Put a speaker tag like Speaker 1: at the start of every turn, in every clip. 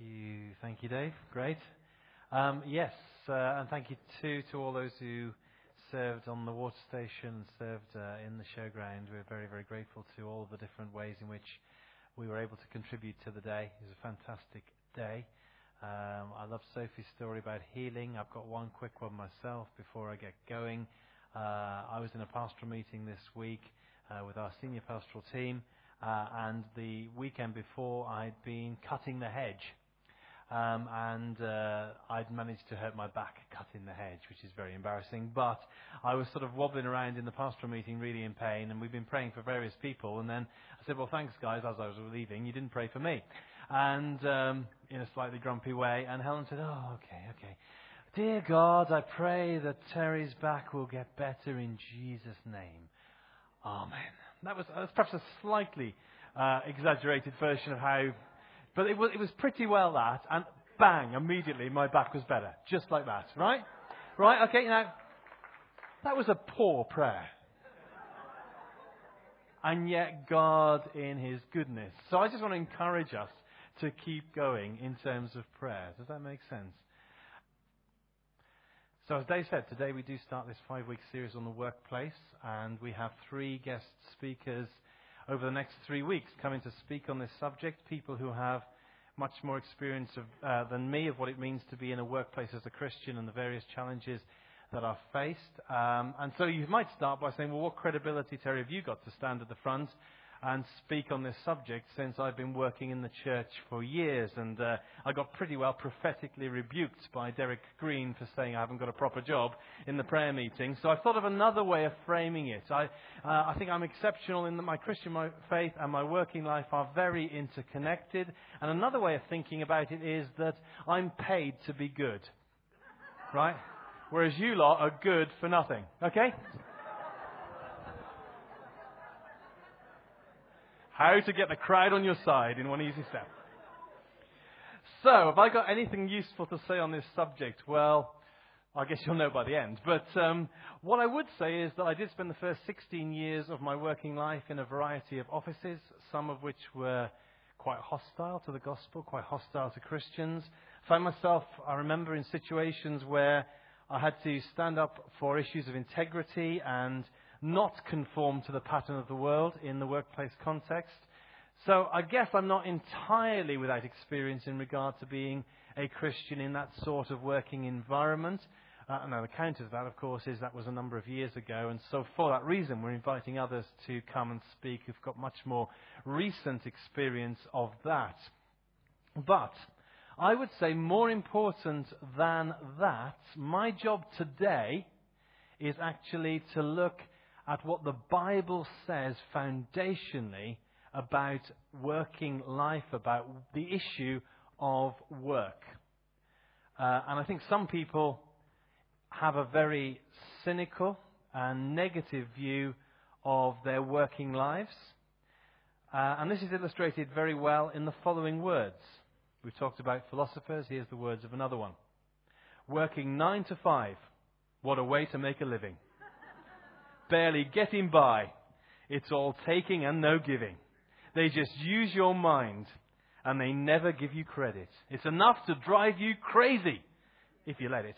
Speaker 1: you, thank you, Dave. Great. Um, yes, uh, and thank you too to all those who served on the water station served uh, in the showground. We're very, very grateful to all the different ways in which we were able to contribute to the day. It was a fantastic day. Um, I love Sophie's story about healing. I've got one quick one myself before I get going. Uh, I was in a pastoral meeting this week uh, with our senior pastoral team, uh, and the weekend before I'd been cutting the hedge. Um, and uh, I'd managed to hurt my back cutting the hedge, which is very embarrassing. But I was sort of wobbling around in the pastoral meeting, really in pain, and we've been praying for various people. And then I said, "Well, thanks, guys." As I was leaving, you didn't pray for me, and um, in a slightly grumpy way. And Helen said, "Oh, okay, okay." Dear God, I pray that Terry's back will get better in Jesus' name. Amen. That was, that was perhaps a slightly uh, exaggerated version of how but it was, it was pretty well that, and bang, immediately my back was better. Just like that, right? Right? Okay, now, that was a poor prayer. And yet, God in His goodness. So I just want to encourage us to keep going in terms of prayer. Does that make sense? So, as Dave said, today we do start this five week series on the workplace, and we have three guest speakers over the next three weeks coming to speak on this subject, people who have much more experience of, uh, than me of what it means to be in a workplace as a Christian and the various challenges that are faced. Um, and so you might start by saying, well, what credibility, Terry, have you got to stand at the front and speak on this subject since I've been working in the church for years. And uh, I got pretty well prophetically rebuked by Derek Green for saying I haven't got a proper job in the prayer meeting. So I've thought of another way of framing it. I, uh, I think I'm exceptional in that my Christian faith and my working life are very interconnected. And another way of thinking about it is that I'm paid to be good. Right? Whereas you lot are good for nothing. Okay? How to get the crowd on your side in one easy step. So, have I got anything useful to say on this subject? Well, I guess you'll know by the end. But um, what I would say is that I did spend the first 16 years of my working life in a variety of offices, some of which were quite hostile to the gospel, quite hostile to Christians. I found myself, I remember, in situations where I had to stand up for issues of integrity and not conform to the pattern of the world in the workplace context. So I guess I'm not entirely without experience in regard to being a Christian in that sort of working environment. Uh, now, the counter to that, of course, is that was a number of years ago, and so for that reason, we're inviting others to come and speak who've got much more recent experience of that. But I would say more important than that, my job today is actually to look at what the Bible says foundationally about working life, about the issue of work. Uh, and I think some people have a very cynical and negative view of their working lives. Uh, and this is illustrated very well in the following words. We've talked about philosophers. Here's the words of another one. Working nine to five. What a way to make a living barely getting by. It's all taking and no giving. They just use your mind and they never give you credit. It's enough to drive you crazy if you let it.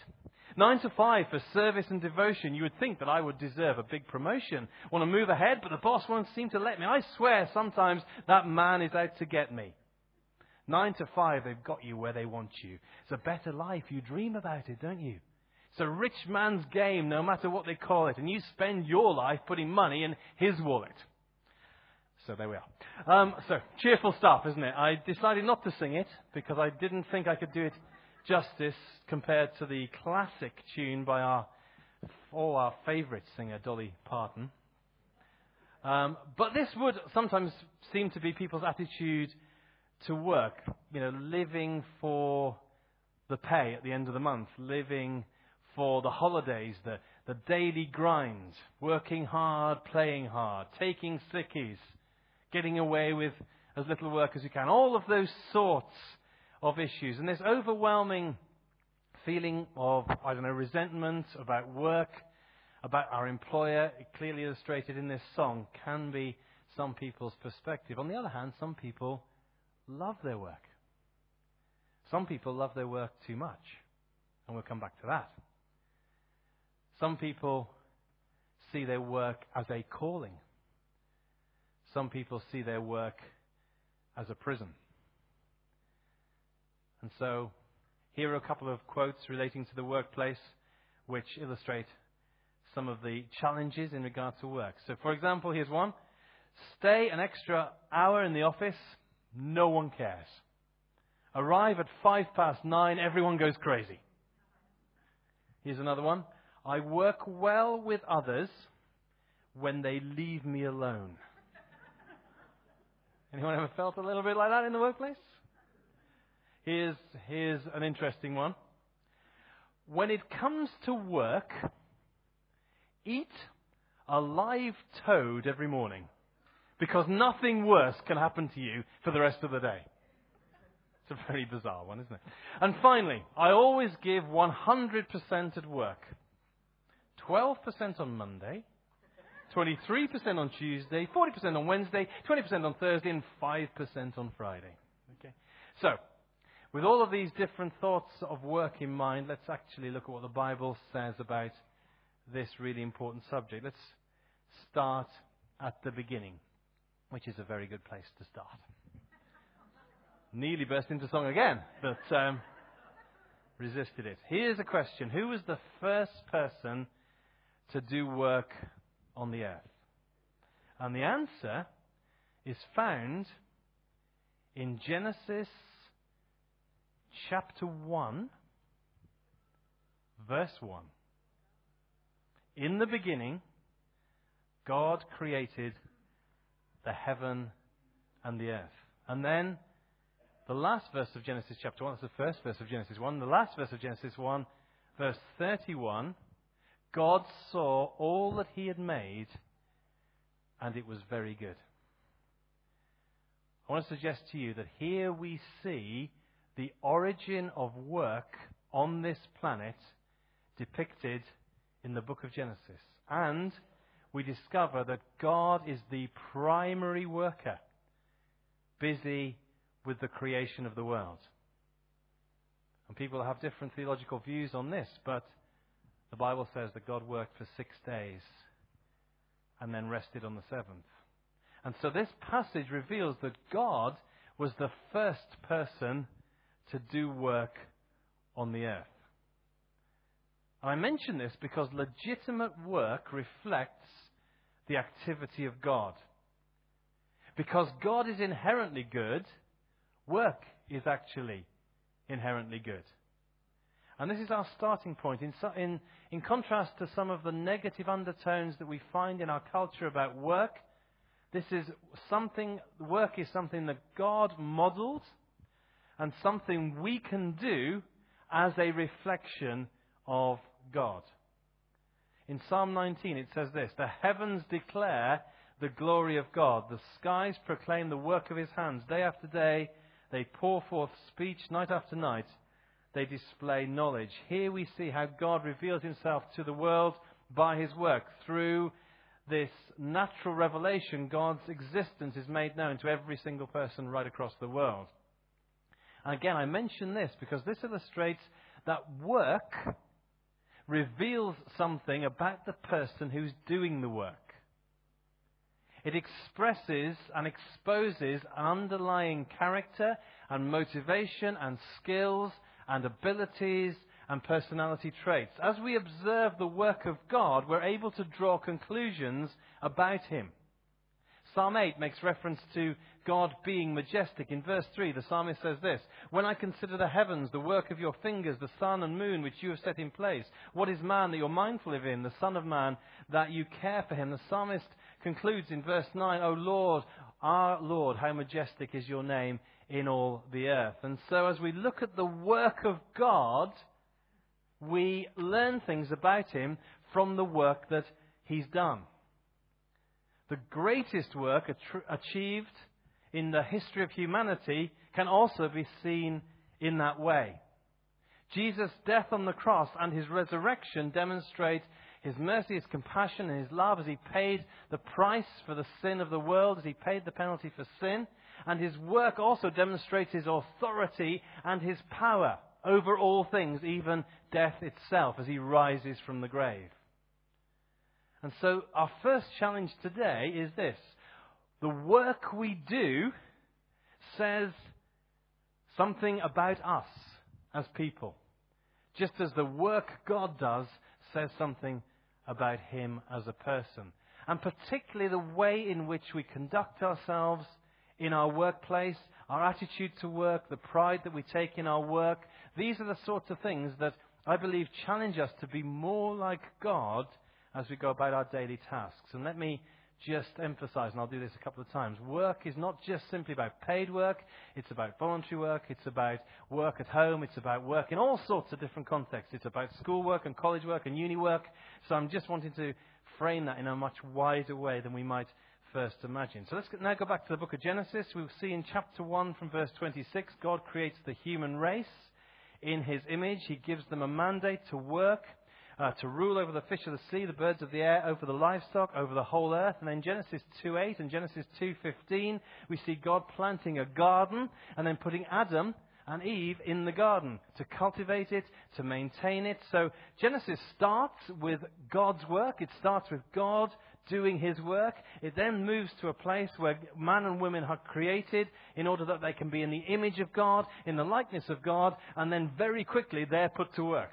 Speaker 1: Nine to five for service and devotion. You would think that I would deserve a big promotion. Want to move ahead, but the boss won't seem to let me. I swear sometimes that man is out to get me. Nine to five, they've got you where they want you. It's a better life. You dream about it, don't you? It's a rich man's game, no matter what they call it, and you spend your life putting money in his wallet. So there we are. Um, so, cheerful stuff, isn't it? I decided not to sing it because I didn't think I could do it justice compared to the classic tune by our, all our favourite singer, Dolly Parton. Um, but this would sometimes seem to be people's attitude to work. You know, living for the pay at the end of the month, living for the holidays, the, the daily grind, working hard, playing hard, taking sickies, getting away with as little work as you can. All of those sorts of issues. And this overwhelming feeling of, I don't know, resentment about work, about our employer, clearly illustrated in this song, can be some people's perspective. On the other hand, some people love their work. Some people love their work too much, and we'll come back to that. Some people see their work as a calling. Some people see their work as a prison. And so, here are a couple of quotes relating to the workplace which illustrate some of the challenges in regard to work. So, for example, here's one Stay an extra hour in the office, no one cares. Arrive at five past nine, everyone goes crazy. Here's another one. I work well with others when they leave me alone. Anyone ever felt a little bit like that in the workplace? Here's, here's an interesting one. When it comes to work, eat a live toad every morning because nothing worse can happen to you for the rest of the day. It's a very bizarre one, isn't it? And finally, I always give 100% at work. 12% on Monday, 23% on Tuesday, 40% on Wednesday, 20% on Thursday, and 5% on Friday. Okay? So, with all of these different thoughts of work in mind, let's actually look at what the Bible says about this really important subject. Let's start at the beginning, which is a very good place to start. Nearly burst into song again, but um, resisted it. Here's a question Who was the first person to do work on the earth? And the answer is found in Genesis chapter 1, verse 1. In the beginning, God created the heaven and the earth. And then the last verse of Genesis chapter 1, that's the first verse of Genesis 1, the last verse of Genesis 1, verse 31, God saw all that he had made, and it was very good. I want to suggest to you that here we see the origin of work on this planet depicted in the book of Genesis. And we discover that God is the primary worker, busy with the creation of the world. And people have different theological views on this, but the Bible says that God worked for six days and then rested on the seventh. And so this passage reveals that God was the first person to do work on the earth. I mention this because legitimate work reflects the activity of God. Because God is inherently good, work is actually inherently good. And this is our starting point. In, in, in contrast to some of the negative undertones that we find in our culture about work, this is something, work is something that God modeled and something we can do as a reflection of God. In Psalm 19 it says this The heavens declare the glory of God, the skies proclaim the work of his hands. Day after day they pour forth speech, night after night they display knowledge. Here we see how God reveals himself to the world by his work. Through this natural revelation, God's existence is made known to every single person right across the world. And again, I mention this because this illustrates that work reveals something about the person who's doing the work. It expresses and exposes an underlying character and motivation and skills and abilities and personality traits. As we observe the work of God, we're able to draw conclusions about Him. Psalm 8 makes reference to God being majestic. In verse 3, the psalmist says this When I consider the heavens, the work of your fingers, the sun and moon which you have set in place, what is man that you're mindful of him, the Son of Man that you care for him? The psalmist concludes in verse 9, O Lord, our Lord, how majestic is your name in all the earth. And so as we look at the work of God, we learn things about him from the work that he's done. The greatest work achieved in the history of humanity can also be seen in that way. Jesus' death on the cross and his resurrection demonstrate his mercy, his compassion, and his love as he paid the price for the sin of the world, as he paid the penalty for sin. And his work also demonstrates his authority and his power over all things, even death itself, as he rises from the grave. And so our first challenge today is this. The work we do says something about us as people. Just as the work God does says something about him as a person. And particularly the way in which we conduct ourselves in our workplace, our attitude to work, the pride that we take in our work. These are the sorts of things that I believe challenge us to be more like God as we go about our daily tasks. And let me just emphasize, and I'll do this a couple of times, work is not just simply about paid work, it's about voluntary work, it's about work at home, it's about work in all sorts of different contexts. It's about schoolwork and college work and uni work. So I'm just wanting to frame that in a much wider way than we might first imagine. So let's now go back to the book of Genesis. We'll see in chapter 1 from verse 26, God creates the human race in his image. He gives them a mandate to work uh, to rule over the fish of the sea, the birds of the air, over the livestock, over the whole earth. And then Genesis 2.8 and Genesis 2.15, we see God planting a garden and then putting Adam and Eve in the garden to cultivate it, to maintain it. So Genesis starts with God's work. It starts with God doing his work. It then moves to a place where man and women are created in order that they can be in the image of God, in the likeness of God, and then very quickly they're put to work.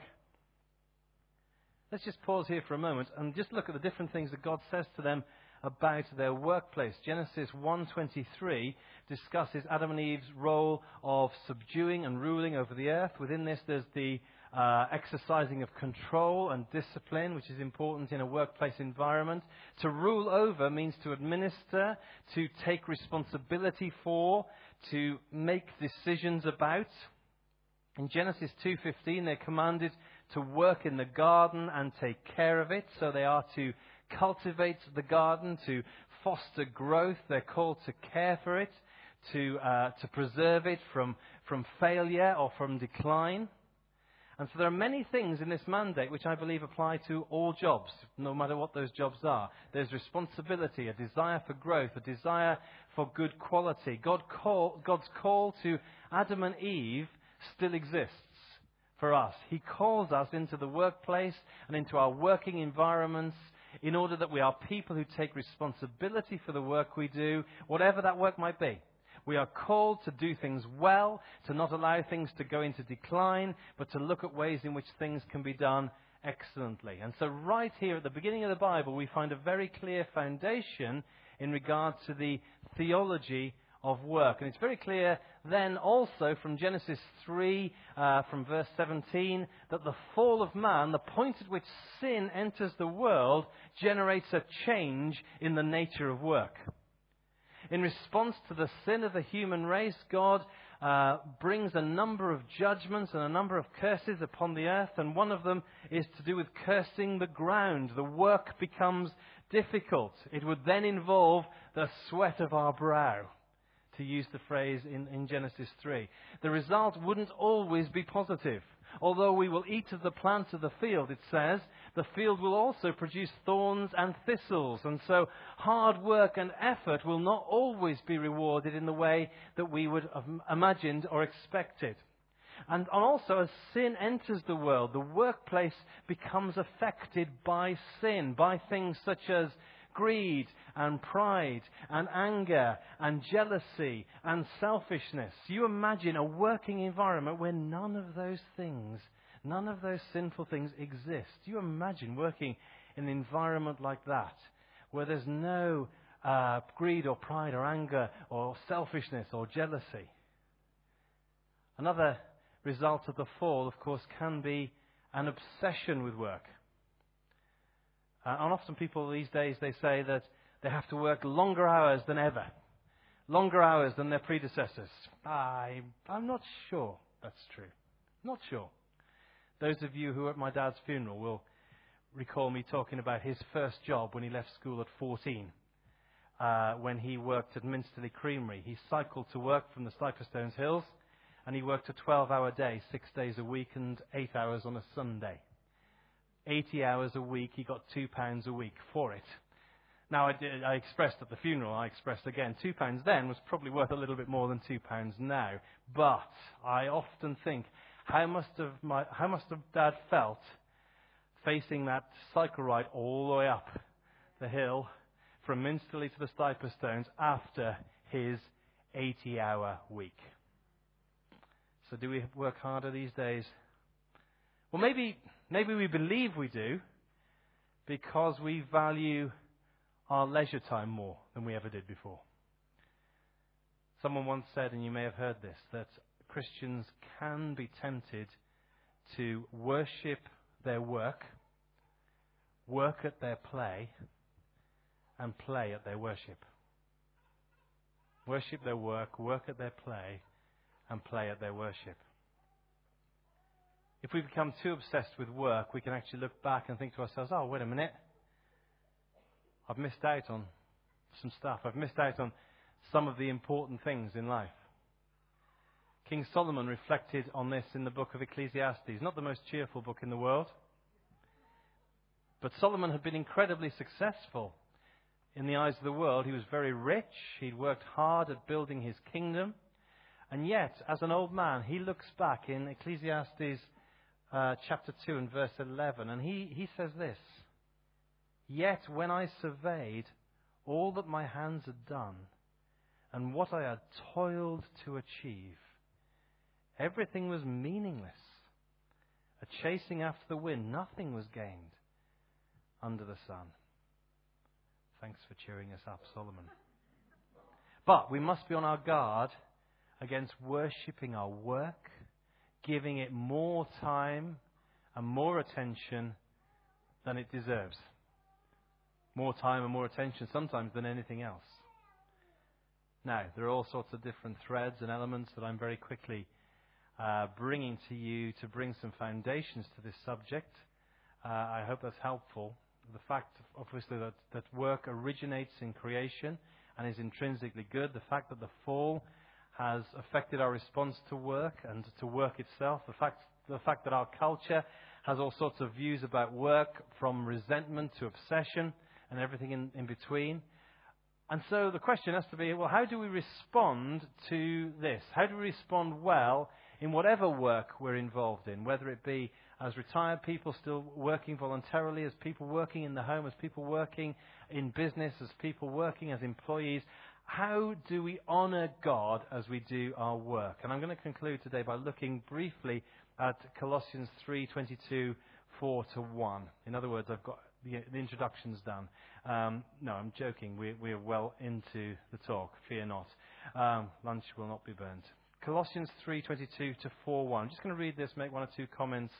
Speaker 1: Let's just pause here for a moment and just look at the different things that God says to them about their workplace. Genesis 1:23 discusses Adam and Eve's role of subduing and ruling over the earth. Within this, there's the uh, exercising of control and discipline, which is important in a workplace environment. To rule over means to administer, to take responsibility for, to make decisions about. In Genesis 2:15, they're commanded to work in the garden and take care of it. So they are to cultivate the garden, to foster growth. They're called to care for it, to, uh, to preserve it from, from failure or from decline. And so there are many things in this mandate which I believe apply to all jobs, no matter what those jobs are. There's responsibility, a desire for growth, a desire for good quality. God call, God's call to Adam and Eve still exists for us. He calls us into the workplace and into our working environments in order that we are people who take responsibility for the work we do, whatever that work might be. We are called to do things well, to not allow things to go into decline, but to look at ways in which things can be done excellently. And so, right here at the beginning of the Bible, we find a very clear foundation in regard to the theology of work. And it's very clear then also from Genesis 3, uh, from verse 17, that the fall of man, the point at which sin enters the world, generates a change in the nature of work. In response to the sin of the human race, God uh, brings a number of judgments and a number of curses upon the earth, and one of them is to do with cursing the ground. The work becomes difficult. It would then involve the sweat of our brow to use the phrase in, in Genesis 3. The result wouldn't always be positive. Although we will eat of the plants of the field, it says, the field will also produce thorns and thistles. And so hard work and effort will not always be rewarded in the way that we would have imagined or expected. And also, as sin enters the world, the workplace becomes affected by sin, by things such as greed and pride and anger and jealousy and selfishness. You imagine a working environment where none of those things, none of those sinful things exist. You imagine working in an environment like that where there's no uh, greed or pride or anger or selfishness or jealousy. Another result of the fall, of course, can be an obsession with work. Uh, and often people these days, they say that they have to work longer hours than ever. Longer hours than their predecessors. I, I'm not sure that's true. Not sure. Those of you who were at my dad's funeral will recall me talking about his first job when he left school at 14. Uh, when he worked at Minsterley Creamery. He cycled to work from the Stiperstones Hills, and he worked a 12-hour day, six days a week, and eight hours on a Sunday. 80 hours a week, he got £2 a week for it. Now, I, did, I expressed at the funeral, I expressed again, two pounds then was probably worth a little bit more than two pounds now. But I often think, how must have my, how must have Dad felt facing that cycle ride all the way up the hill from Minsterley to the Stiper Stones after his 80-hour week? So, do we work harder these days? Well, maybe maybe we believe we do because we value our leisure time more than we ever did before. Someone once said, and you may have heard this, that Christians can be tempted to worship their work, work at their play, and play at their worship. Worship their work, work at their play, and play at their worship. If we become too obsessed with work, we can actually look back and think to ourselves, oh, wait a minute. I've missed out on some stuff. I've missed out on some of the important things in life. King Solomon reflected on this in the book of Ecclesiastes, not the most cheerful book in the world. But Solomon had been incredibly successful in the eyes of the world. He was very rich. He'd worked hard at building his kingdom. And yet, as an old man, he looks back in Ecclesiastes uh, chapter 2 and verse 11, and he, he says this Yet when I surveyed all that my hands had done and what I had toiled to achieve, everything was meaningless. A chasing after the wind, nothing was gained under the sun. Thanks for cheering us up, Solomon. But we must be on our guard against worshipping our work, giving it more time and more attention than it deserves more time and more attention sometimes than anything else. Now, there are all sorts of different threads and elements that I'm very quickly uh, bringing to you to bring some foundations to this subject. Uh, I hope that's helpful. The fact, obviously, that, that work originates in creation and is intrinsically good. The fact that the fall has affected our response to work and to work itself. The fact, the fact that our culture has all sorts of views about work from resentment to obsession and everything in, in between. And so the question has to be well, how do we respond to this? How do we respond well in whatever work we're involved in, whether it be as retired people still working voluntarily, as people working in the home, as people working in business, as people working as employees? How do we honor God as we do our work? And I'm going to conclude today by looking briefly at Colossians 3:22, 4 to 1. In other words, I've got the, the introduction's done. Um, no, I'm joking. We, we, are well into the talk. Fear not. Um, lunch will not be burnt. Colossians 3:22 to 4:1. I'm just going to read this, make one or two comments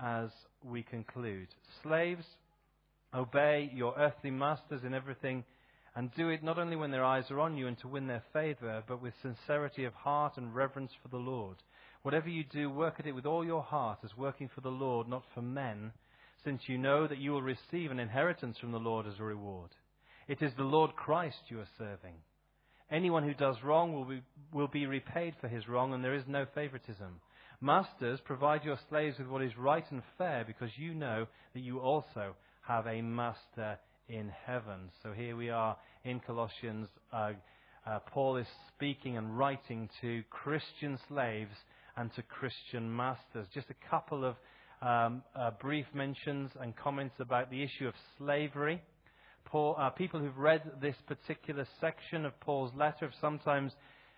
Speaker 1: as we conclude. Slaves, obey your earthly masters in everything, and do it not only when their eyes are on you and to win their favor, but with sincerity of heart and reverence for the Lord. Whatever you do, work at it with all your heart, as working for the Lord, not for men since you know that you will receive an inheritance from the Lord as a reward. It is the Lord Christ you are serving. Anyone who does wrong will be, will be repaid for his wrong, and there is no favoritism. Masters, provide your slaves with what is right and fair, because you know that you also have a master in heaven. So here we are in Colossians. Uh, uh, Paul is speaking and writing to Christian slaves and to Christian masters. Just a couple of um, uh, brief mentions and comments about the issue of slavery. Paul, uh, people who've read this particular section of Paul's letter have sometimes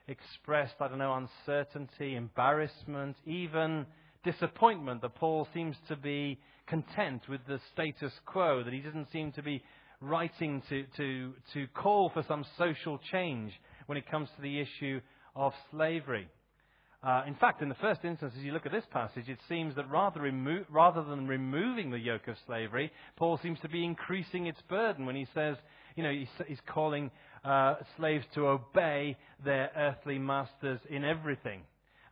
Speaker 1: expressed, I don't know, uncertainty, embarrassment, even disappointment that Paul seems to be content with the status quo, that he doesn't seem to be writing to, to, to call for some social change when it comes to the issue of slavery. Uh, in fact, in the first instance, as you look at this passage, it seems that rather, remo- rather than removing the yoke of slavery, Paul seems to be increasing its burden when he says, you know, he's, he's calling uh, slaves to obey their earthly masters in everything.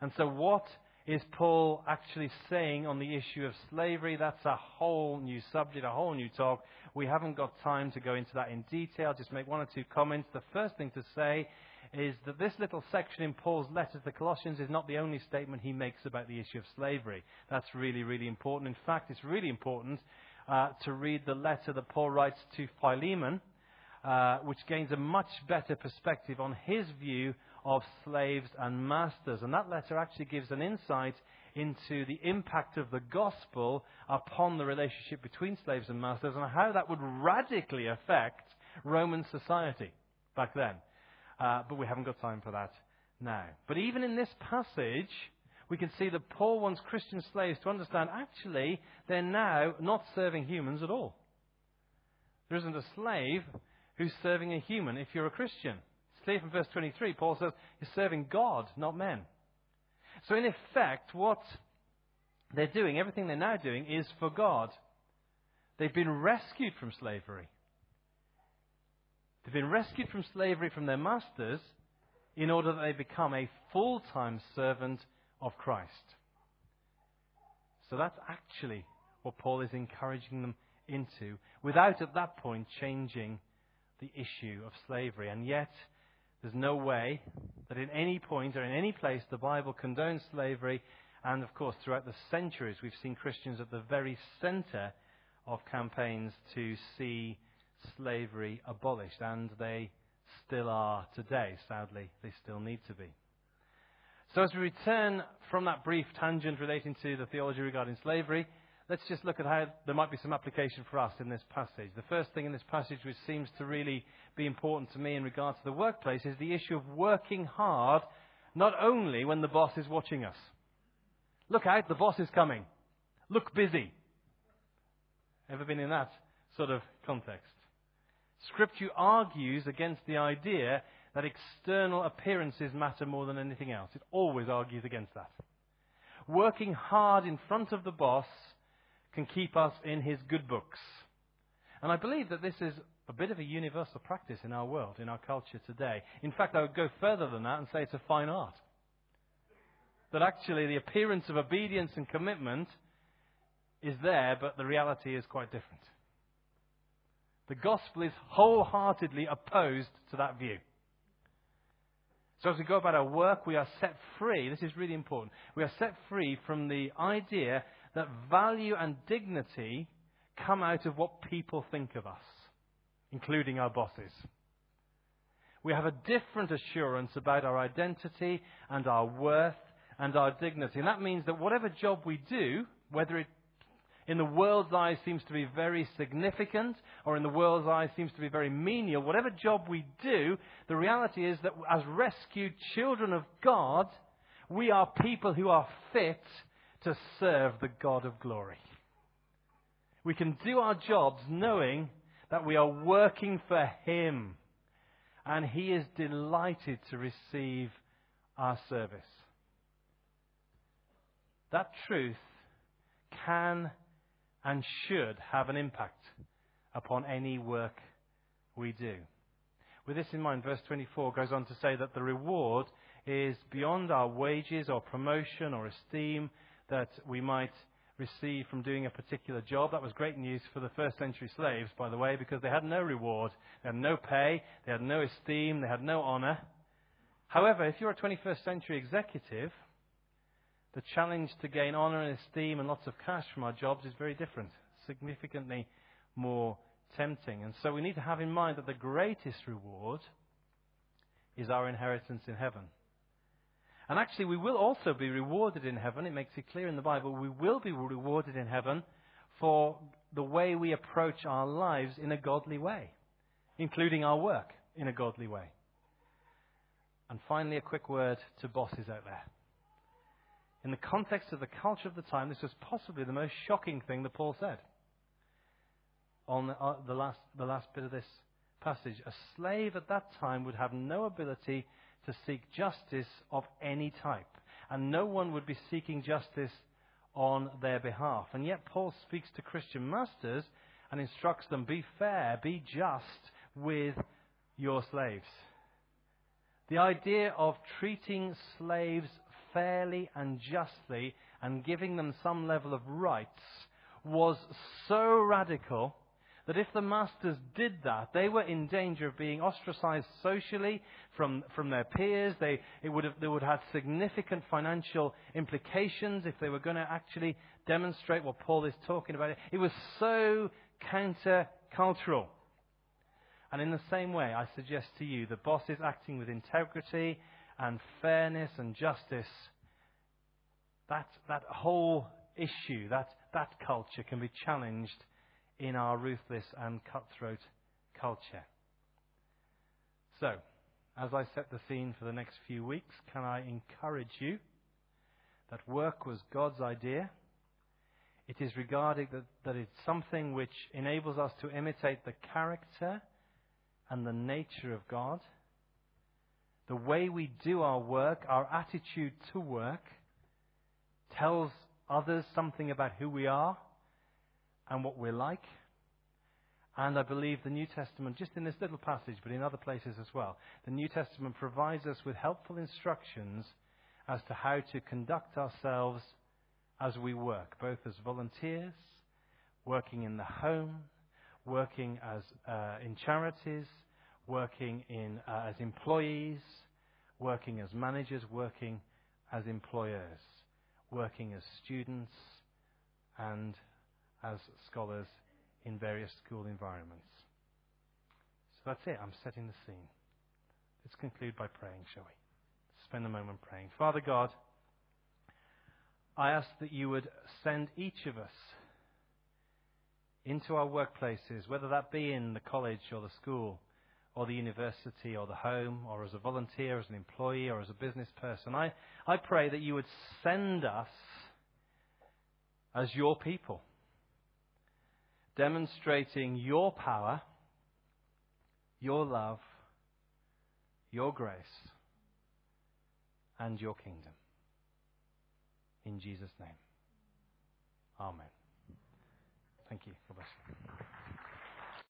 Speaker 1: And so, what is Paul actually saying on the issue of slavery? That's a whole new subject, a whole new talk. We haven't got time to go into that in detail. Just make one or two comments. The first thing to say is that this little section in Paul's letter to the Colossians is not the only statement he makes about the issue of slavery. That's really, really important. In fact, it's really important uh, to read the letter that Paul writes to Philemon. uh, which gains a much better perspective on his view of slaves and masters. And that letter actually gives an insight into the impact of the gospel upon the relationship between slaves and masters and how that would radically affect Roman society back then. Uh, but we haven't got time for that now. But even in this passage, we can see that Paul wants Christian slaves to understand actually they're now not serving humans at all. There isn't a slave who's serving a human if you're a Christian. Clear from verse 23. Paul says you're serving God, not men. So in effect, what they're doing, everything they're now doing, is for God. They've been rescued from slavery. They've been rescued from slavery from their masters in order that they become a full time servant of Christ. So that's actually what Paul is encouraging them into, without at that point changing the issue of slavery. And yet, there's no way that in any point or in any place the Bible condones slavery. And of course, throughout the centuries, we've seen Christians at the very center of campaigns to see slavery abolished. And they still are today. Sadly, they still need to be. So, as we return from that brief tangent relating to the theology regarding slavery, let's just look at how there might be some application for us in this passage. The first thing in this passage, which seems to really be important to me in regard to the workplace, is the issue of working hard, not only when the boss is watching us. Look out, the boss is coming. Look busy. Ever been in that sort of context? Scripture argues against the idea that external appearances matter more than anything else. It always argues against that. Working hard in front of the boss can keep us in his good books. And I believe that this is a bit of a universal practice in our world, in our culture today. In fact, I would go further than that and say it's a fine art. That actually the appearance of obedience and commitment is there, but the reality is quite different. The gospel is wholeheartedly opposed to that view. So as we go about our work, we are set free. This is really important. We are set free from the idea that value and dignity come out of what people think of us, including our bosses. We have a different assurance about our identity and our worth and our dignity. And that means that whatever job we do, whether it in the world's eyes seems to be very significant, or in the world's eyes seems to be very menial, whatever job we do, the reality is that as rescued children of God, we are people who are fit to serve the God of glory. We can do our jobs knowing that we are working for Him, and He is delighted to receive our service. That truth can and should have an impact upon any work we do. With this in mind, verse 24 goes on to say that the reward is beyond our wages or promotion or esteem that we might receive from doing a particular job. That was great news for the first century slaves, by the way, because they had no reward. They had no pay. They had no esteem. They had no honor. However, if you're a 21st century executive, the challenge to gain honor and esteem and lots of cash from our jobs is very different, significantly more tempting. And so we need to have in mind that the greatest reward is our inheritance in heaven. And actually, we will also be rewarded in heaven. It makes it clear in the Bible. We will be rewarded in heaven for the way we approach our lives in a godly way, including our work in a godly way. And finally, a quick word to bosses out there in the context of the culture of the time, this was possibly the most shocking thing that Paul said on the, uh, the, last, the last bit of this passage. A slave at that time would have no ability to seek justice of any type, and no one would be seeking justice on their behalf. And yet, Paul speaks to Christian masters and instructs them be fair, be just with your slaves. The idea of treating slaves fairly and justly and giving them some level of rights was so radical that if the masters did that, they were in danger of being ostracized socially from, from their peers. They, it would have, they would have significant financial implications if they were going to actually demonstrate what Paul is talking about. It was so countercultural. And in the same way, I suggest to you the bosses acting with integrity and fairness and justice, that, that whole issue, that, that culture can be challenged in our ruthless and cutthroat culture. So, as I set the scene for the next few weeks, can I encourage you that work was God's idea? It is regarded that, that it's something which enables us to imitate the character and the nature of God. The way we do our work, our attitude to work, tells others something about who we are and what we're like. And I believe the New Testament, just in this little passage, but in other places as well, the New Testament provides us with helpful instructions as to how to conduct ourselves as we work, both as volunteers, working in the home, working as uh, in charities, working in, uh, as employees, working as managers, working as employers, working as students, and as scholars in various school environments. So that's it. I'm setting the scene. Let's conclude by praying, shall we? Spend a moment praying. Father God, I ask that you would send each of us into our workplaces, whether that be in the college or the school or the university or the home or as a volunteer, as an employee or as a business person. I, I pray that you would send us as your people, demonstrating your power, your love, your grace, and your kingdom. In Jesus' name. Amen. Thank you. God bless you.